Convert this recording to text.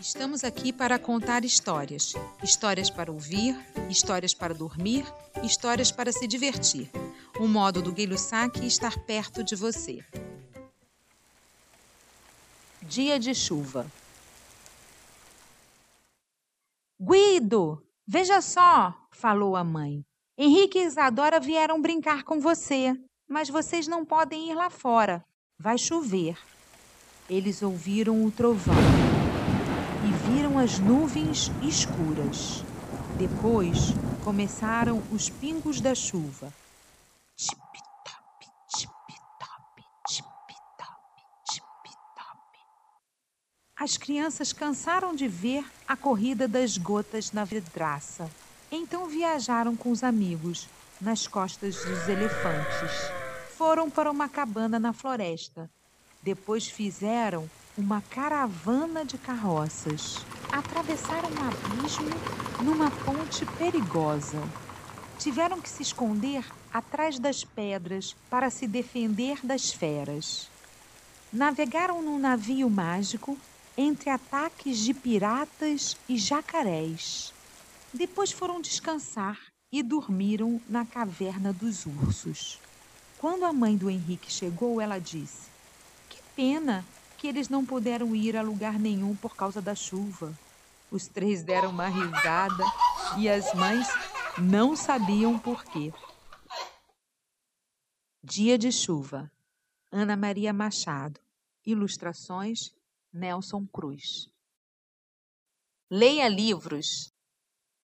Estamos aqui para contar histórias. Histórias para ouvir, histórias para dormir, histórias para se divertir. O modo do Guilho Saque estar perto de você. Dia de chuva. Guido, veja só, falou a mãe. Henrique e Isadora vieram brincar com você, mas vocês não podem ir lá fora. Vai chover. Eles ouviram o trovão as nuvens escuras. Depois começaram os pingos da chuva. Tip-top, tip-top, tip-top, tip-top. As crianças cansaram de ver a corrida das gotas na vidraça. Então viajaram com os amigos nas costas dos elefantes. Foram para uma cabana na floresta. Depois fizeram uma caravana de carroças. Atravessaram um abismo numa ponte perigosa. Tiveram que se esconder atrás das pedras para se defender das feras. Navegaram num navio mágico entre ataques de piratas e jacarés. Depois foram descansar e dormiram na caverna dos ursos. Quando a mãe do Henrique chegou, ela disse: pena que eles não puderam ir a lugar nenhum por causa da chuva. Os três deram uma risada e as mães não sabiam por quê. Dia de chuva. Ana Maria Machado. Ilustrações Nelson Cruz. Leia livros.